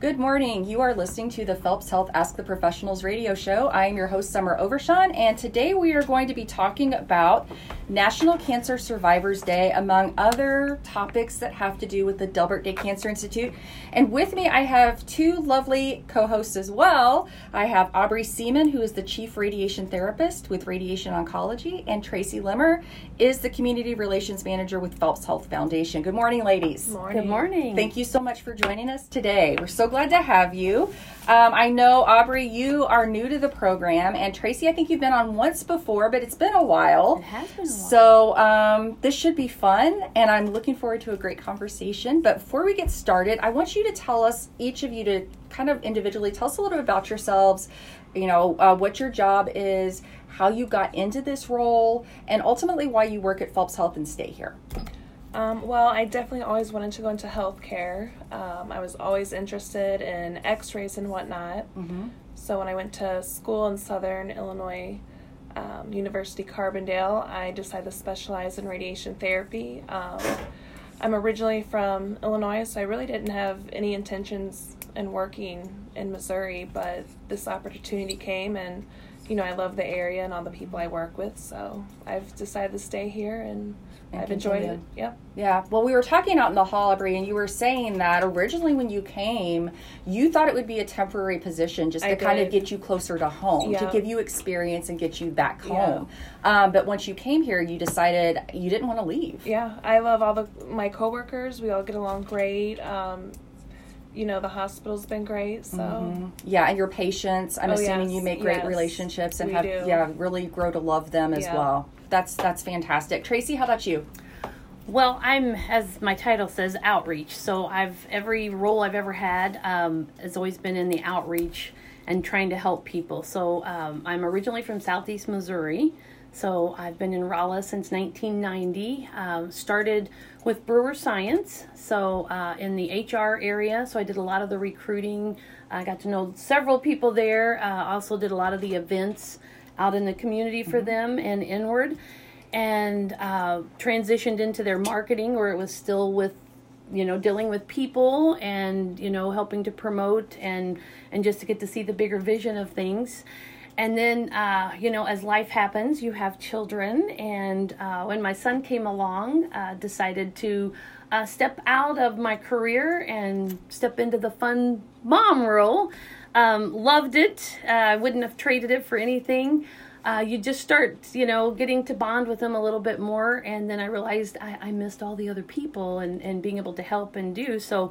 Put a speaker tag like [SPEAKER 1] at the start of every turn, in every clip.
[SPEAKER 1] Good morning. You are listening to the Phelps Health Ask the Professionals radio show. I am your host, Summer Overshawn, and today we are going to be talking about National Cancer Survivors Day, among other topics that have to do with the Delbert Day Cancer Institute. And with me, I have two lovely co hosts as well. I have Aubrey Seaman, who is the Chief Radiation Therapist with Radiation Oncology, and Tracy Limmer is the Community Relations Manager with Phelps Health Foundation. Good morning, ladies.
[SPEAKER 2] Morning. Good morning.
[SPEAKER 1] Thank you so much for joining us today. We're so glad to have you. Um, I know, Aubrey, you are new to the program, and Tracy, I think you've been on once before, but it's been a while.
[SPEAKER 2] It has been a while.
[SPEAKER 1] So um, this should be fun, and I'm looking forward to a great conversation. But before we get started, I want you to tell us, each of you, to kind of individually tell us a little bit about yourselves, you know, uh, what your job is, how you got into this role, and ultimately why you work at Phelps Health and stay here.
[SPEAKER 3] Um, well, I definitely always wanted to go into healthcare. Um, I was always interested in x rays and whatnot. Mm-hmm. So when I went to school in Southern Illinois, um, University Carbondale, I decided to specialize in radiation therapy. Um, I'm originally from Illinois, so I really didn't have any intentions in working in Missouri, but this opportunity came and you know, I love the area and all the people I work with, so I've decided to stay here and and I've enjoyed it. Yep.
[SPEAKER 1] Yeah. Well, we were talking out in the hall, Aubrey, and you were saying that originally when you came, you thought it would be a temporary position just to kind of get you closer to home, to give you experience and get you back home. Yeah. Um, but once you came here, you decided you didn't want to leave.
[SPEAKER 3] Yeah. I love all the my coworkers. We all get along great. Um, you know the hospital's been great so mm-hmm.
[SPEAKER 1] yeah and your patients i'm oh, assuming yes. you make great yes. relationships and we have do. yeah really grow to love them as yeah. well that's that's fantastic. Tracy, how about you?
[SPEAKER 2] Well, I'm as my title says, outreach. So I've every role I've ever had um, has always been in the outreach and trying to help people. So um, I'm originally from Southeast Missouri. So I've been in Rolla since 1990. Um, started with Brewer Science, so uh, in the HR area. So I did a lot of the recruiting. I got to know several people there. Uh, also did a lot of the events out in the community for mm-hmm. them and inward and uh, transitioned into their marketing where it was still with you know dealing with people and you know helping to promote and and just to get to see the bigger vision of things and then uh, you know as life happens you have children and uh, when my son came along uh, decided to uh, step out of my career and step into the fun mom role um, loved it. I uh, wouldn't have traded it for anything. Uh, you just start, you know, getting to bond with them a little bit more. And then I realized I, I missed all the other people and, and being able to help and do. So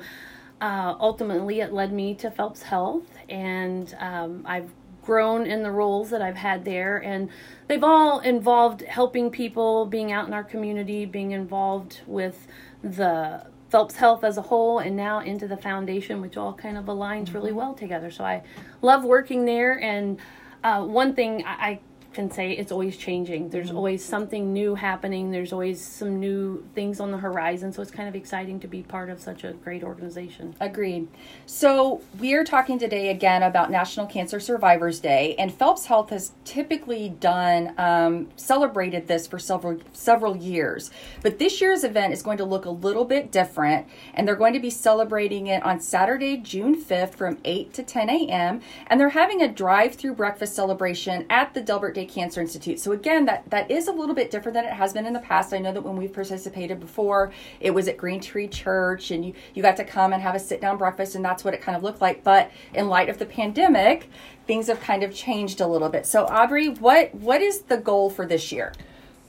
[SPEAKER 2] ultimately, it led me to Phelps Health. And um, I've grown in the roles that I've had there. And they've all involved helping people, being out in our community, being involved with the Phelps Health as a whole and now into the foundation, which all kind of aligns mm-hmm. really well together. So I love working there. And uh, one thing I, I can say it's always changing. There's mm-hmm. always something new happening. There's always some new things on the horizon. So it's kind of exciting to be part of such a great organization.
[SPEAKER 1] Agreed. So we are talking today again about National Cancer Survivors Day, and Phelps Health has typically done um, celebrated this for several several years. But this year's event is going to look a little bit different, and they're going to be celebrating it on Saturday, June 5th, from 8 to 10 a.m. And they're having a drive-through breakfast celebration at the Delbert Day Cancer Institute. So again, that that is a little bit different than it has been in the past. I know that when we've participated before, it was at Green Tree Church, and you you got to come and have a sit down breakfast, and that's what it kind of looked like. But in light of the pandemic, things have kind of changed a little bit. So Aubrey, what what is the goal for this year?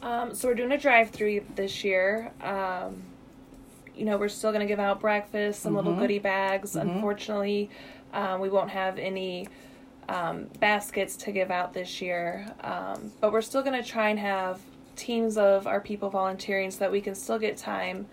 [SPEAKER 3] Um, so we're doing a drive through this year. Um, you know, we're still going to give out breakfast, some mm-hmm. little goodie bags. Mm-hmm. Unfortunately, um, we won't have any um, baskets to give out this year. Um, but we're still going to try and have teams of our people volunteering so that we can still get time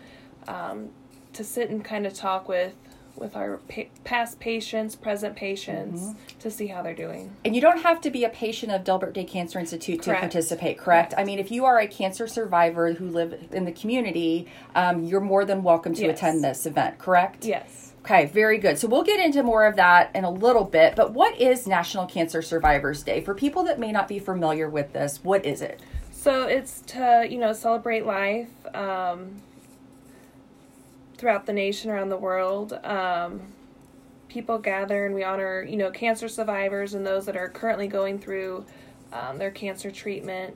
[SPEAKER 3] um, to sit and kind of talk with with our pa- past patients, present patients, mm-hmm. to see how they're doing.
[SPEAKER 1] And you don't have to be a patient of Delbert Day Cancer Institute correct. to participate, correct? correct? I mean, if you are a cancer survivor who live in the community, um, you're more than welcome to yes. attend this event, correct?
[SPEAKER 3] Yes.
[SPEAKER 1] Okay, very good. So we'll get into more of that in a little bit. But what is National Cancer Survivors Day? For people that may not be familiar with this, what is it?
[SPEAKER 3] So it's to, you know, celebrate life um, throughout the nation, around the world. Um, people gather and we honor, you know, cancer survivors and those that are currently going through um, their cancer treatment.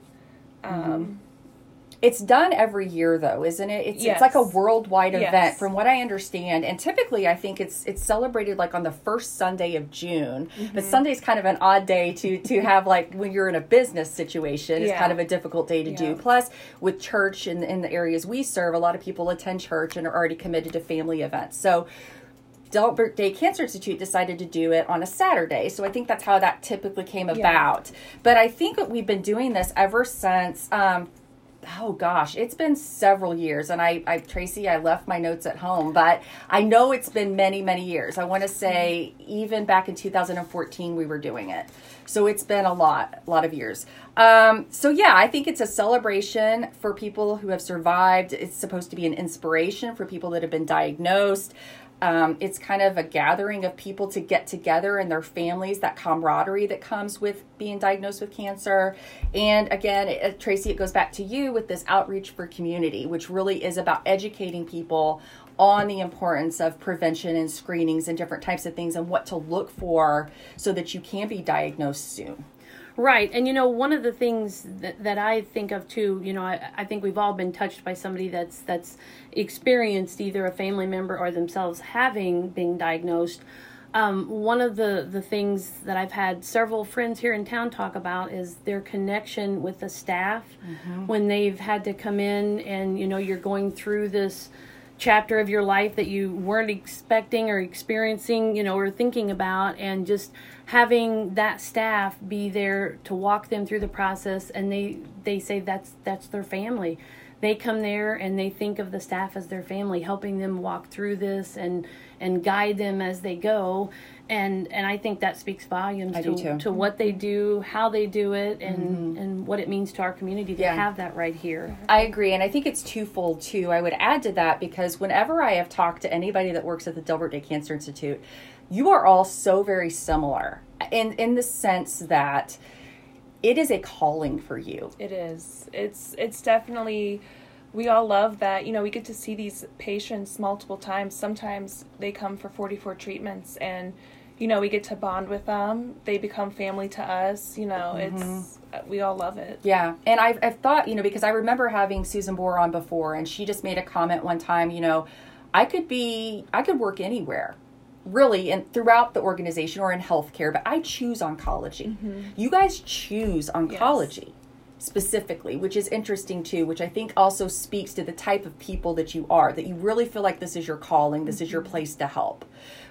[SPEAKER 3] Um,
[SPEAKER 1] It's done every year though, isn't it? It's it's like a
[SPEAKER 3] Yes.
[SPEAKER 1] worldwide event from what I understand. And typically I think it's it's celebrated like on the first Sunday of June.
[SPEAKER 3] Mm-hmm.
[SPEAKER 1] But Sunday's kind of an odd day to to have like when you're in a business situation, it's
[SPEAKER 3] Yeah.
[SPEAKER 1] kind of a difficult day to do. Plus with church in in the areas we serve, a lot of people attend church and are already committed to family events. So Delbert Day Cancer Institute decided to do it on a Saturday. So I think that's how that typically came about. But I think that we've been doing this ever since um, oh gosh, it's been several years. And I, I, Tracy, I left my notes at home, but I know it's been many, many years. I want to say even back in 2014, we were doing it. So it's been a lot, a lot of years. Um, so yeah, I think it's a celebration for people who have survived. It's supposed to be an inspiration for people that have been diagnosed. Um, it's kind of a gathering of people to get together and their families, that camaraderie that comes with being diagnosed with cancer. And again, it, Tracy, it goes back to you with this outreach for community, which really is about educating people on the importance of prevention and screenings and different types of things and what to look for so that you can be diagnosed soon.
[SPEAKER 2] Right. And you know, one of the things that, that I think of too, you know, I, I think we've all been touched by somebody that's that's experienced either a family member or themselves having been diagnosed. Um, one of the, the things that I've had several friends here in town talk about is their connection with the staff when they've had to come in and, you know, you're going through this chapter of your life that you weren't expecting or experiencing, you know, or thinking about, and just having that staff be there to walk them through the process. And they they say that's that's their family. They come there and they think of the staff as their family, helping them walk through this and and guide them as they go. And and I think that speaks volumes
[SPEAKER 1] I
[SPEAKER 2] to, to what they do, how they do it, and mm-hmm. and what it means to our community to
[SPEAKER 1] Yeah.
[SPEAKER 2] have that right here.
[SPEAKER 1] I agree, and I think it's twofold too. I would add to that because whenever I have talked to anybody that works at the Delbert Day Cancer Institute, you are all so very similar in in the sense that it is a calling for you.
[SPEAKER 3] It is. It's it's definitely we all love that. You know, we get to see these patients multiple times. Sometimes they come for 44 treatments and you know, we get to bond with them. They become family to us, you know. Mm-hmm. It's uh, we all love it.
[SPEAKER 1] Yeah, and I've, I've thought, you know, because I remember having Susan Bohr on before, and she just made a comment one time, you know, I could be, I could work anywhere, really, and throughout the organization or in healthcare, but I choose oncology. Mm-hmm. You guys choose oncology specifically, which is interesting too, which I think also speaks to the type of people that you are, that you really feel like this is your calling, this is your mm-hmm. place to help.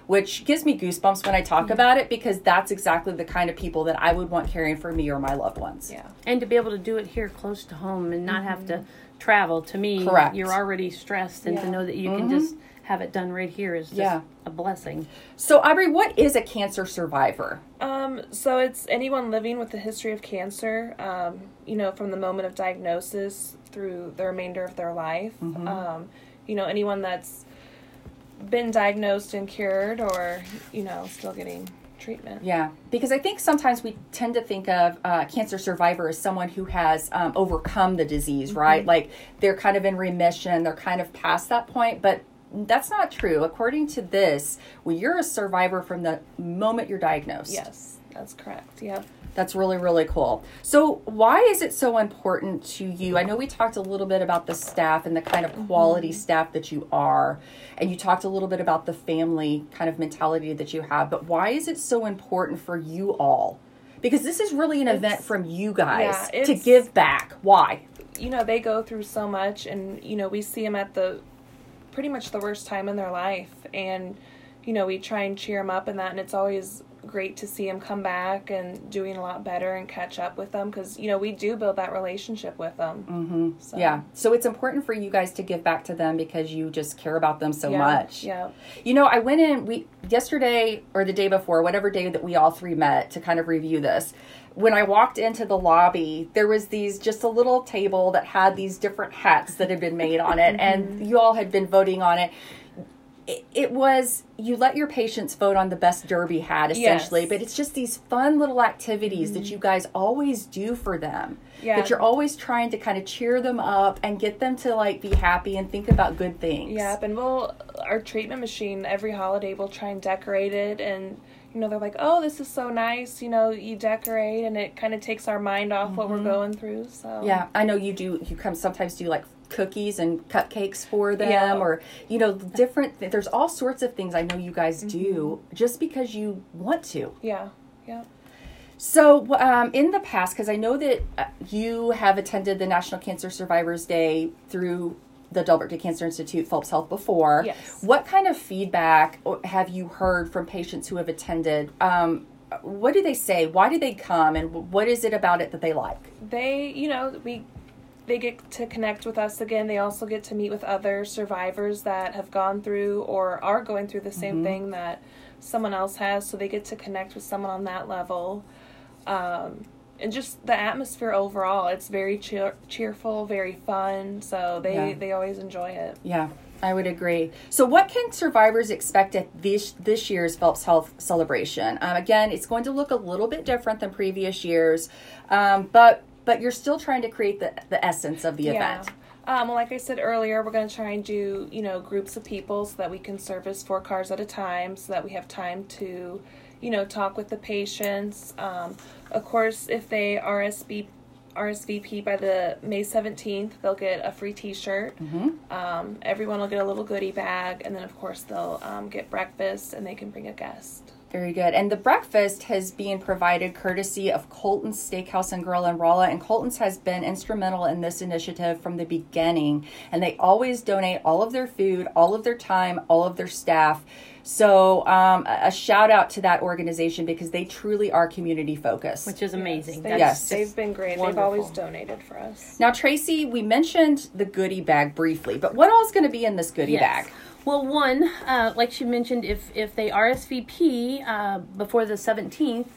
[SPEAKER 1] Which gives me goosebumps when I talk mm-hmm. about it because that's exactly the kind of people that I would want caring for me or my loved ones.
[SPEAKER 3] Yeah.
[SPEAKER 2] and to be able to do it here close to home and not have to travel to me
[SPEAKER 1] Correct.
[SPEAKER 2] you're already stressed and to know that you can just have it done right here is just
[SPEAKER 1] Yeah.
[SPEAKER 2] a blessing
[SPEAKER 1] So, Aubrey, what is a cancer survivor?
[SPEAKER 3] Um, so it's anyone living with a history of cancer, um, you know, from the moment of diagnosis through the remainder of their life. Um, you know, anyone that's been diagnosed and cured or, you know, still getting treatment.
[SPEAKER 1] Yeah, because I think sometimes we tend to think of uh, cancer survivor as someone who has um, overcome the disease, right? Like they're kind of in remission, they're kind of past that point, but that's not true. According to this, well, you're a survivor from the moment you're diagnosed.
[SPEAKER 3] Yes, that's correct. Yeah.
[SPEAKER 1] That's really, really cool. So, why is it so important to you? I know we talked a little bit about the staff and the kind of quality mm-hmm. staff that you are, and you talked a little bit about the family kind of mentality that you have, but why is it so important for you all? Because this is really an event from you guys
[SPEAKER 3] yeah,
[SPEAKER 1] to give back. Why?
[SPEAKER 3] you know they go through so much and you know we see them at the pretty much the worst time in their life and you know we try and cheer them up and that and it's always great to see them come back and doing a lot better and catch up with them because you know we do build that relationship with them mm-hmm. so,
[SPEAKER 1] Yeah. So, it's important for you guys to give back to them because you just care about them so
[SPEAKER 3] yeah,
[SPEAKER 1] much.
[SPEAKER 3] yeah
[SPEAKER 1] You know, I went in we yesterday or the day before, whatever day that we all three met to kind of review this. When I walked into the lobby, there was these just a little table that had these different hats that had been made on it and you all had been voting on it. it, it was you let your patients vote on the best derby hat essentially,
[SPEAKER 3] Yes.
[SPEAKER 1] but it's just these fun little activities that mm-hmm. you guys always do for them.
[SPEAKER 3] Yeah.
[SPEAKER 1] That you're always trying to kind of cheer them up and get them to like be happy and think about good things.
[SPEAKER 3] Yep, and we'll our treatment machine every holiday we'll try and decorate it and you know they're like, "Oh, this is so nice." You know, you decorate and it kind of takes our mind off what we're going through. So
[SPEAKER 1] Mm-hmm. Yeah, I know you do. You come sometimes do like cookies and cupcakes for them,
[SPEAKER 3] Yeah.
[SPEAKER 1] or you know, different. Th- there's all sorts of things I know you guys do just because you want to.
[SPEAKER 3] yeah, yeah.
[SPEAKER 1] So, um, in the past, because I know that uh, you have attended the National Cancer Survivors Day through the Delbert Cancer Institute, Phelps Health before.
[SPEAKER 3] Yes.
[SPEAKER 1] What kind of feedback have you heard from patients who have attended? Um, what do they say? Why do they come? And what is it about it that they like?
[SPEAKER 3] They, you know, we they get to connect with us again. They also get to meet with other survivors that have gone through or are going through the same thing that someone else has. So they get to connect with someone on that level. Um, and just the atmosphere overall, it's very cheer- cheerful, very fun. So they,
[SPEAKER 1] Yeah.
[SPEAKER 3] they always enjoy it.
[SPEAKER 1] Yeah, I would agree. So, what can survivors expect at this this year's Phelps Health celebration? Um, again, it's going to look a little bit different than previous years, um, but but you're still trying to create the the essence of the event.
[SPEAKER 3] Um, like I said earlier, we're going to try and do, you know, groups of people so that we can service four cars at a time so that we have time to, you know, talk with the patients. Of course, if they RSV, RSVP by the May 17th, they'll get a free t shirt. Um, everyone will get a little goodie bag. And then, of course, they'll um, get breakfast and they can bring a guest.
[SPEAKER 1] Very good. And the breakfast has been provided courtesy of Colton's Steakhouse and Grill in Rolla. And Colton's has been instrumental in this initiative from the beginning. And they always donate all of their food, all of their time, all of their staff. So um, a a shout out to that organization because they truly are community focused.
[SPEAKER 2] which is amazing.
[SPEAKER 3] They've,
[SPEAKER 1] Yes.
[SPEAKER 3] they've been great.
[SPEAKER 2] wonderful.
[SPEAKER 3] They've always donated for us.
[SPEAKER 1] now, Tracy, we mentioned the goodie bag briefly, but what all is going to be in this goodie
[SPEAKER 2] Yes.
[SPEAKER 1] bag?
[SPEAKER 2] Well, one, uh, like she mentioned, if if they RSVP uh, before the seventeenth,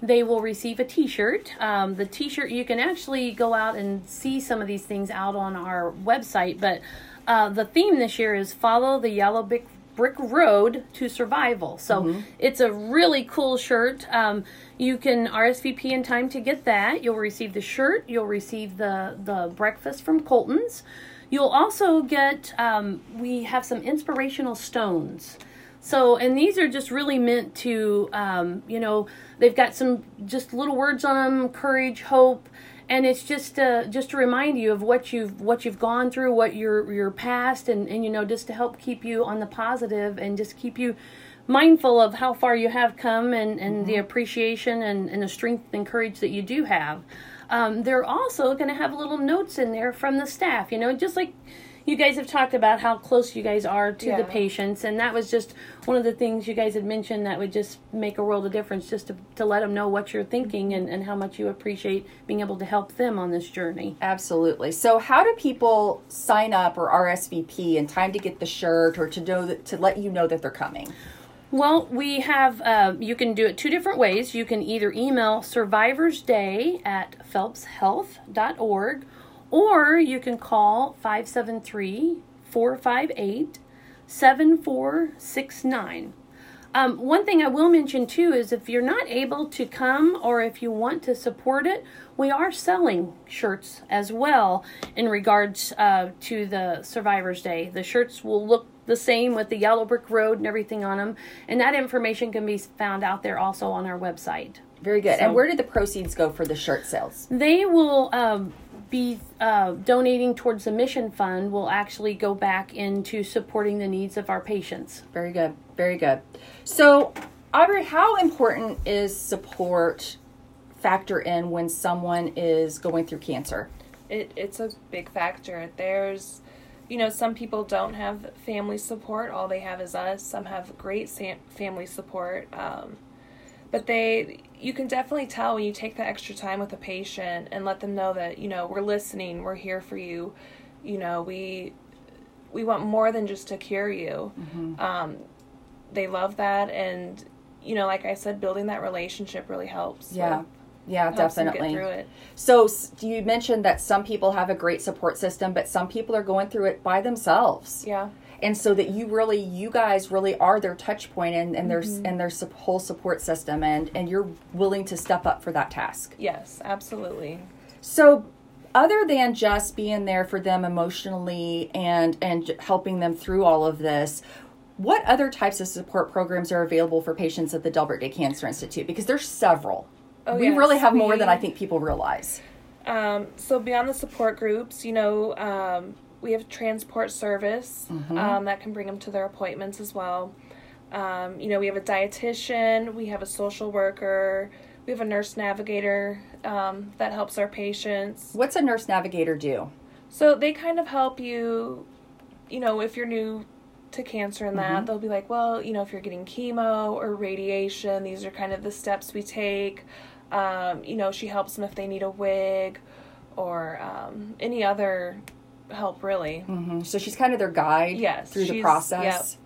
[SPEAKER 2] they will receive a T-shirt. Um, the T-shirt you can actually go out and see some of these things out on our website, but uh, the theme this year is follow the yellow brick brick road to survival. So it's a really cool shirt. Um, you can RSVP in time to get that. You'll receive the shirt. You'll receive the the breakfast from Colton's. You'll also get, um, we have some inspirational stones. So, and these are just really meant to, um, you know, they've got some just little words on them, courage, hope, and it's just uh, just to remind you of what you've what you've gone through, what your your past, and and you know just to help keep you on the positive and just keep you mindful of how far you have come and and the appreciation and and the strength and courage that you do have. Um, they're also going to have little notes in there from the staff, you know, just like you guys have talked about how close you guys are to the patients, and that was just one of the things you guys had mentioned that would just make a world of difference, just to, to let them know what you're thinking and, and how much you appreciate being able to help them on this journey.
[SPEAKER 1] Absolutely. So, how do people sign up or RSVP in time to get the shirt or to know that to let you know that they're coming?
[SPEAKER 2] Well, we have, uh, you can do it two different ways. You can either email survivorsday at phelpshealth.org or you can call 573 458 7469. Um, one thing I will mention too is if you're not able to come or if you want to support it, we are selling shirts as well in regards uh, to the Survivors Day. The shirts will look the same with the yellow brick road and everything on them, and that information can be found out there also on our website.
[SPEAKER 1] Very good.
[SPEAKER 2] So-
[SPEAKER 1] and where did the proceeds go for the shirt sales?
[SPEAKER 2] They will um, be uh, donating towards the mission fund. Will actually go back into supporting the needs of our patients.
[SPEAKER 1] Very good. Very good. So, Audrey, how important is support factor in when someone is going through cancer?
[SPEAKER 3] it, it's a big factor. There's, you know, some people don't have family support. All they have is us. Some have great sam- family support. Um, but they, you can definitely tell when you take the extra time with a patient and let them know that, you know, we're listening, we're here for you. You know, we, we want more than just to cure you. Um, they love that. And, you know, like I said, building that relationship really helps.
[SPEAKER 1] Yeah.
[SPEAKER 3] with-
[SPEAKER 1] Yeah, definitely.
[SPEAKER 3] get through it.
[SPEAKER 1] So, you mentioned that some people have a great support system, but some people are going through it by themselves.
[SPEAKER 3] Yeah.
[SPEAKER 1] and so that you really you guys really are their touch point and, and their
[SPEAKER 3] Mm-hmm.
[SPEAKER 1] and their whole support system and and you're willing to step up for that task
[SPEAKER 3] Yes, absolutely.
[SPEAKER 1] so other than just being there for them emotionally and and helping them through all of this what other types of support programs are available for patients at the Delbert Day Cancer Institute because there's several
[SPEAKER 3] Oh,
[SPEAKER 1] we
[SPEAKER 3] yes,
[SPEAKER 1] really have more than I think people realize
[SPEAKER 3] Um, so beyond the support groups, you know, um, we have transport service
[SPEAKER 1] Mm-hmm.
[SPEAKER 3] um, that can bring them to their appointments as well. Um, you know, we have a dietitian, we have a social worker, we have a nurse navigator um, that helps our patients.
[SPEAKER 1] what's a nurse navigator do
[SPEAKER 3] So they kind of help you, you know, if you're new to cancer and
[SPEAKER 1] Mm-hmm.
[SPEAKER 3] that, they'll be like, well, you know, if you're getting chemo or radiation, these are kind of the steps we take. Um, you know, she helps them if they need a wig or um, any other help, really.
[SPEAKER 1] hmm so she's kind of their guide
[SPEAKER 3] Yes,
[SPEAKER 1] through the process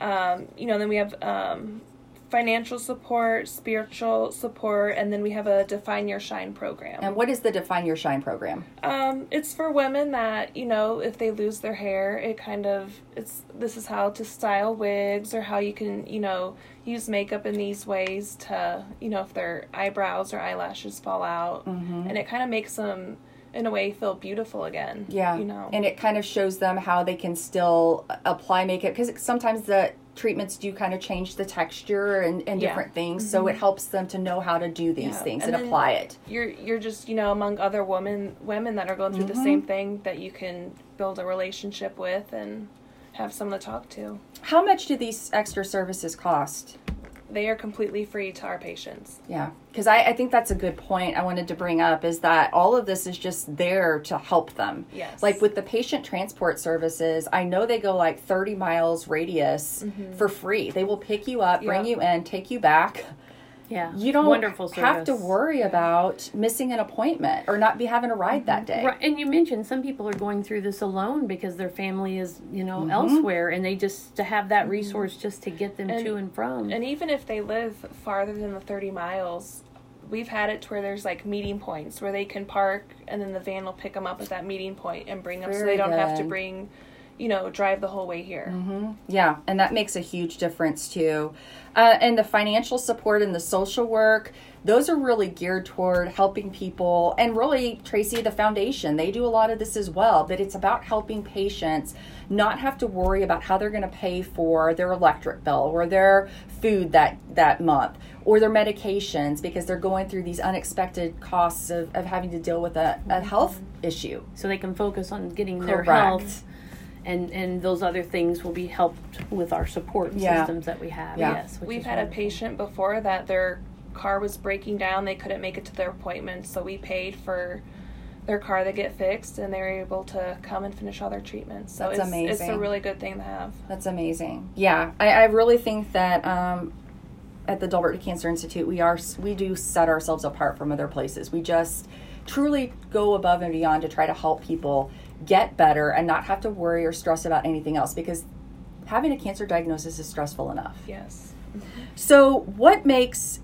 [SPEAKER 3] Um, you know, then we have um, financial support, spiritual support, and then we have a Define Your Shine program.
[SPEAKER 1] and what is the define your shine program
[SPEAKER 3] Um, it's for women that you know if they lose their hair, it kind of it's this is how to style wigs or how you can you know use makeup in these ways to you know if their eyebrows or eyelashes fall out, and it kind of makes them in a way feel beautiful again.
[SPEAKER 1] Yeah.
[SPEAKER 3] you know.
[SPEAKER 1] And it kind of shows them how they can still apply makeup because sometimes the treatments do kind of change the texture and, and
[SPEAKER 3] Yeah. Mm-hmm.
[SPEAKER 1] different things. So it helps them to know how to do these
[SPEAKER 3] Yeah.
[SPEAKER 1] things
[SPEAKER 3] And
[SPEAKER 1] and, apply it.
[SPEAKER 3] you're you're just you know among other women women that are going through
[SPEAKER 1] Mm-hmm.
[SPEAKER 3] the same thing that you can build a relationship with and have someone to talk to.
[SPEAKER 1] How much do these extra services cost?
[SPEAKER 3] They are completely free to our patients.
[SPEAKER 1] Yeah, because I, I think that's a good point I wanted to bring up is that all of this is just there to help them.
[SPEAKER 3] Yes.
[SPEAKER 1] Like with the patient transport services, I know they go like 30 miles radius for free. They will pick you up, bring
[SPEAKER 3] Mm-hmm.
[SPEAKER 1] You in, take you back.
[SPEAKER 2] Yeah.
[SPEAKER 1] You don't
[SPEAKER 2] Wonderful
[SPEAKER 1] have to worry about missing an appointment or not be having a ride that day.
[SPEAKER 2] Right, and you mentioned some people are going through this alone because their family is, you know,
[SPEAKER 1] Mm-hmm.
[SPEAKER 2] elsewhere, and they just to have that resource just to get them
[SPEAKER 3] And-
[SPEAKER 2] to and from.
[SPEAKER 3] And even if they live farther than the 30 miles, we've had it to where there's like meeting points where they can park and then the van will pick them up at that meeting point and bring them so they don't have to bring, you know, drive the whole way here.
[SPEAKER 1] Yeah, and that makes a huge difference too. Uh, and the financial support and the social work, those are really geared toward helping people. And really, Tracy, the foundation, they do a lot of this as well. But it's about helping patients not have to worry about how they're going to pay for their electric bill or their food that that month or their medications because they're going through these unexpected costs of, of having to deal with a, a health issue.
[SPEAKER 2] so they can focus on getting their health and and those other things will be helped with our support
[SPEAKER 1] Yeah.
[SPEAKER 2] systems that we have
[SPEAKER 1] Yeah.
[SPEAKER 2] yes
[SPEAKER 3] We've
[SPEAKER 2] is
[SPEAKER 3] had a patient before that their car was breaking down. They couldn't make it to their appointment, so we paid for their car to get fixed, and they were able to come and finish all their treatments. So
[SPEAKER 1] That's
[SPEAKER 3] it's, it's a really good thing to have.
[SPEAKER 1] That's amazing. Yeah, I, I really think that um, at the Delbert Cancer Institute, we are we do set ourselves apart from other places. We just truly go above and beyond to try to help people get better and not have to worry or stress about anything else because having a cancer diagnosis is stressful enough.
[SPEAKER 3] Yes.
[SPEAKER 1] So, what makes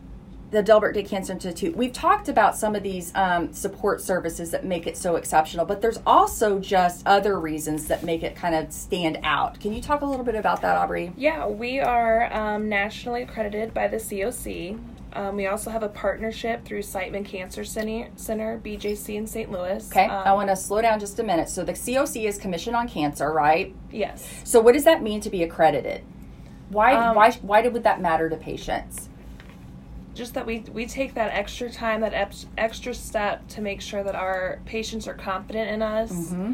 [SPEAKER 1] the Delbert Day Cancer Institute? We've talked about some of these um, support services that make it so exceptional, but there's also just other reasons that make it kind of stand out. Can you talk a little bit about that, Aubrey?
[SPEAKER 3] Yeah, we are um, nationally accredited by the COC. Um, we also have a partnership through Siteman Cancer Center, Center BJC in St. Louis.
[SPEAKER 1] Okay,
[SPEAKER 3] Um,
[SPEAKER 1] I want to slow down just a minute. So, the COC is Commission on Cancer, right?
[SPEAKER 3] Yes.
[SPEAKER 1] So, what does that mean to be accredited? Why,
[SPEAKER 3] Um,
[SPEAKER 1] why, why did, would that matter to patients?
[SPEAKER 3] Just that we we take that extra time, that ex- extra step to make sure that our patients are confident in us.
[SPEAKER 1] Mm-hmm.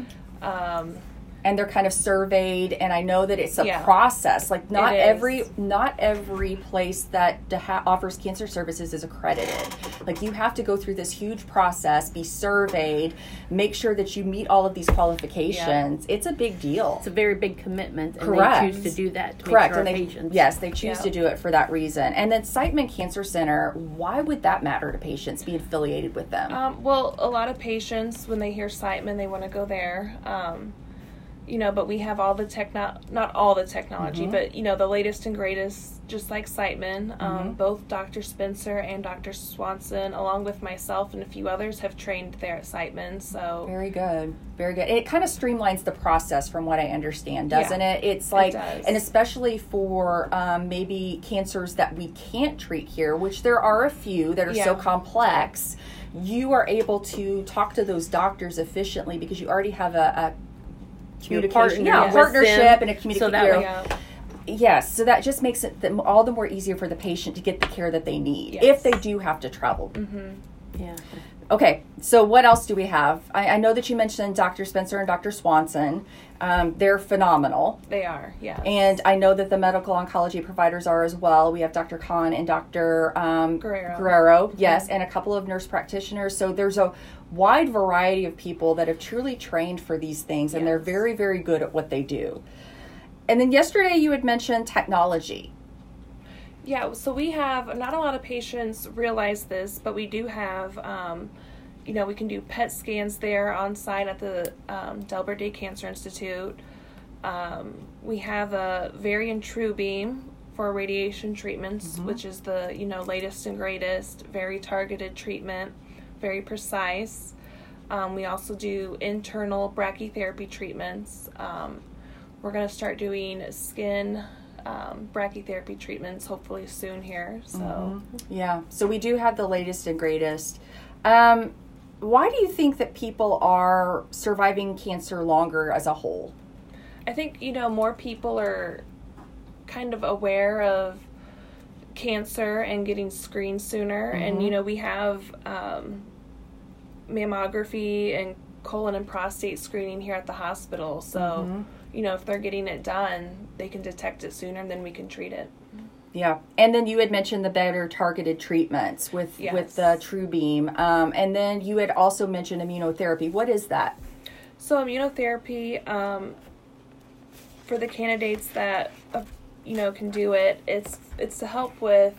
[SPEAKER 1] And they're kind of surveyed and i know that it's a
[SPEAKER 3] Yeah.
[SPEAKER 1] process. Like not every not every place that de- ha- offers cancer services is accredited. Like you have to go through this huge process be surveyed make sure that you meet all of these qualifications. It's a big deal.
[SPEAKER 2] It's a very big commitment and
[SPEAKER 1] Correct.
[SPEAKER 2] they choose to do that to
[SPEAKER 1] correct. and they
[SPEAKER 2] patients
[SPEAKER 1] yes they choose
[SPEAKER 3] Yeah.
[SPEAKER 1] to do it for that reason. And then siteman cancer center why would that matter to patients being affiliated with them?
[SPEAKER 3] Um, well, a lot of patients when they hear Siteman, they want to go there. Um, you know, but we have all the techno not all the technology,
[SPEAKER 1] Mm-hmm.
[SPEAKER 3] but you know, the latest and greatest, just like Siteman. Um,
[SPEAKER 1] Mm-hmm.
[SPEAKER 3] both Dr. Spencer and Dr. Swanson, along with myself and a few others, have trained there at Siteman. So
[SPEAKER 1] Very good. Very good. It kind of streamlines the process from what I understand, doesn't
[SPEAKER 3] Yeah,
[SPEAKER 1] it? It's like,
[SPEAKER 3] does.
[SPEAKER 1] and especially for um, maybe cancers that we can't treat here, which there are a few that are so complex, you are able to talk to those doctors efficiently because you already have a, a communication,
[SPEAKER 2] partner
[SPEAKER 1] yeah, partnership
[SPEAKER 2] them,
[SPEAKER 1] and a
[SPEAKER 2] so
[SPEAKER 1] communication.
[SPEAKER 2] that
[SPEAKER 3] yeah,
[SPEAKER 1] Yes, so that just makes it the, all the more easier for the patient to get the care that they need
[SPEAKER 3] Yes.
[SPEAKER 1] if they do have to travel. Mm-hmm.
[SPEAKER 2] Yeah.
[SPEAKER 1] Okay, so what else do we have? I, I know that you mentioned Dr. Spencer and Dr. Swanson. Um, they're phenomenal.
[SPEAKER 3] they are. Yeah.
[SPEAKER 1] And I know that the medical oncology providers are as well. We have Dr. Khan and Dr. Um,
[SPEAKER 3] Guerrero.
[SPEAKER 1] yes, and a couple of nurse practitioners. So there's a wide variety of people that have truly trained for these things, and they're very, very good at what they do. And then yesterday you had mentioned technology.
[SPEAKER 3] Yeah, so we have not a lot of patients realize this, but we do have, um, you know, we can do PET scans there on site at the um, Delbert Day Cancer Institute. Um, we have a Varian True Beam for radiation treatments, which is the you know latest and greatest, very targeted treatment, very precise. Um, we also do internal brachytherapy treatments. Um, we're going to start doing skin um, brachytherapy treatments hopefully soon here. So,
[SPEAKER 1] Yeah, so we do have the latest and greatest. Um, why do you think that people are surviving cancer longer as a whole?
[SPEAKER 3] I think, you know, more people are kind of aware of cancer and getting screened sooner. And, you know, we have um, mammography and colon and prostate screening here at the hospital. So, you know, if they're getting it done, they can detect it sooner and then we can treat it.
[SPEAKER 1] Yeah, and then you had mentioned the better targeted treatments with with the True Beam, um, and then you had also mentioned immunotherapy. What is that?
[SPEAKER 3] So immunotherapy, um, for the candidates that uh, you know can do it, it's it's to help with,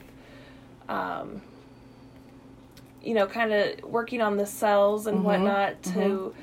[SPEAKER 3] um, you know, kind of working on the cells and whatnot to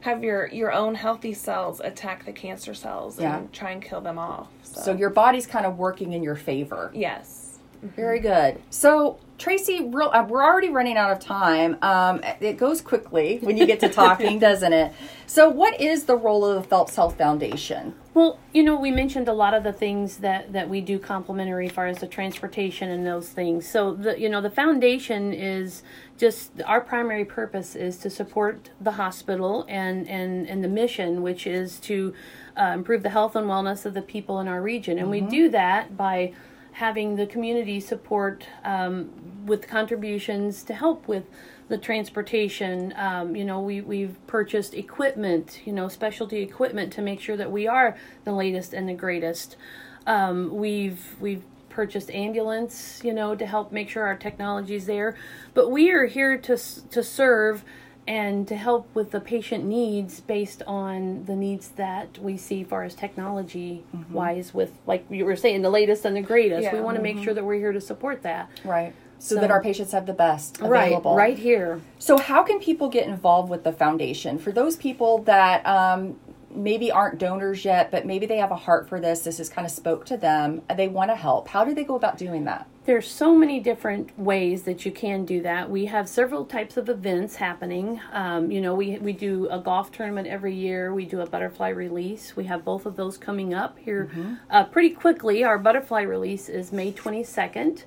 [SPEAKER 3] have your your own healthy cells attack the cancer cells
[SPEAKER 1] Yeah.
[SPEAKER 3] and try and kill them off. So,
[SPEAKER 1] So your body's kind of working in your favor.
[SPEAKER 3] yes,
[SPEAKER 1] Very good. So Tracy, real, uh, we're already running out of time. Um, it goes quickly when you get to talking, doesn't it? So, what is the role of the Phelps Health Foundation?
[SPEAKER 2] Well, you know, we mentioned a lot of the things that that we do complimentary as far as the transportation and those things. So the you know the foundation is just our primary purpose is to support the hospital and and and the mission, which is to uh, improve the health and wellness of the people in our region, and we do that by having the community support um, with contributions to help with the transportation. Um, you know, we, we've purchased equipment, you know, specialty equipment to make sure that we are the latest and the greatest. Um, we've, we've purchased ambulance, you know, to help make sure our technology is there. But we are here to, to serve and to help with the patient needs based on the needs that we see far as technology wise with like you were saying the latest and the greatest we want to make sure that we're here to support that
[SPEAKER 1] Right. So,
[SPEAKER 2] So-
[SPEAKER 1] that our patients have the best
[SPEAKER 2] right
[SPEAKER 1] available.
[SPEAKER 2] right here
[SPEAKER 1] So, how can people get involved with the foundation? For those people that um, maybe aren't donors yet, but maybe they have a heart for this, this has kind of spoke to them, they want to help. How do they go about doing that?
[SPEAKER 2] There's so many different ways that you can do that. We have several types of events happening. Um, you know, we we do a golf tournament every year. We do a butterfly release. We have both of those coming up here uh, pretty quickly. Our butterfly release is May 22nd.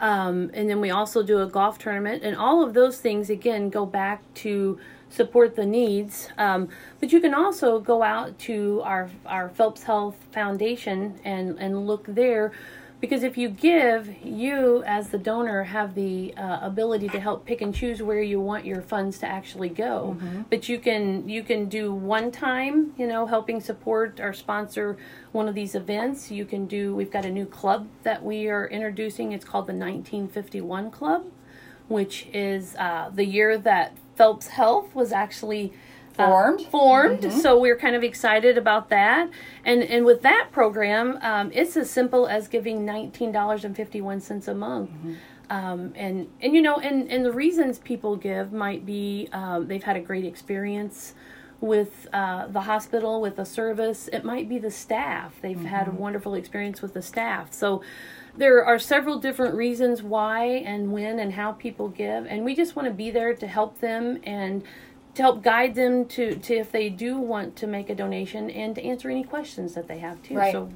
[SPEAKER 2] Um, and then we also do a golf tournament, and all of those things again go back to support the needs. Um, but you can also go out to our our Phelps Health Foundation and and look there, because if you give, you as the donor have the uh, ability to help pick and choose where you want your funds to actually go. But you can you can do one time, you know, helping support or sponsor one of these events. You can do. We've got a new club that we are introducing. It's called the 1951 Club, which is uh, the year that Phelps Health was actually uh,
[SPEAKER 1] Formed.
[SPEAKER 2] formed. So we're kind of excited about that. And and with that program, um, it's as simple as giving nineteen dollars and fifty one cents a month. Um, and and you know and and the reasons people give might be um, they've had a great experience with uh, the hospital, with the service. It might be the staff. They've mm-hmm. had a wonderful experience with the staff. So there are several different reasons why and when and how people give, and we just want to be there to help them and to help guide them to, to if they do want to make a donation and to answer any questions that they have too. Right. So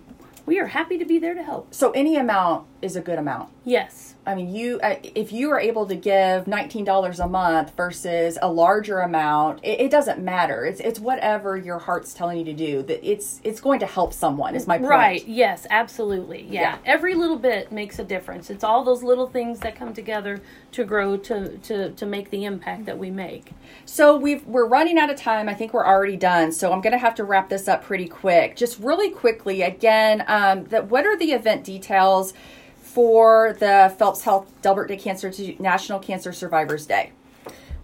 [SPEAKER 2] we are happy to be there to help.
[SPEAKER 1] So any amount is a good amount.
[SPEAKER 2] Yes.
[SPEAKER 1] I mean, you uh, if you are able to give nineteen dollars a month versus a larger amount, it, it, doesn't matter. It's it's whatever your heart's telling you to do. That it's it's going to help someone. Is my point.
[SPEAKER 2] Right. Yes. Absolutely. Yeah. yeah. Every little bit makes a difference. It's all those little things that come together to grow to to to make the impact that we make.
[SPEAKER 1] So we've we're running out of time. I think we're already done. So I'm going to have to wrap this up pretty quick. Just really quickly again. Um, Um, that what are the event details? for the Phelps Health Delbert Day Cancer National Cancer Survivors Day.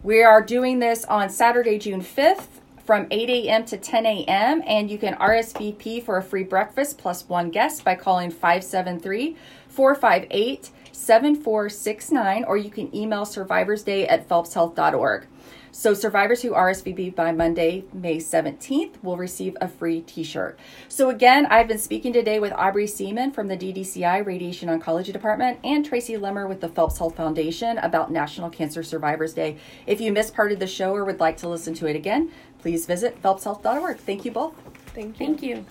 [SPEAKER 1] We are doing this on Saturday, June 5th from 8 a.m. to 10 a.m. And you can RSVP for a free breakfast plus one guest by calling 573 458 7469 or you can email survivorsday at phelpshealth.org. So survivors who RSVP by Monday, May 17th will receive a free t-shirt. So again, I've been speaking today with Aubrey Seaman from the DDCI Radiation Oncology Department and Tracy Lemmer with the Phelps Health Foundation about National Cancer Survivors Day. If you missed part of the show or would like to listen to it again, please visit phelpshealth.org. Thank you both.
[SPEAKER 3] Thank you.
[SPEAKER 2] Thank you.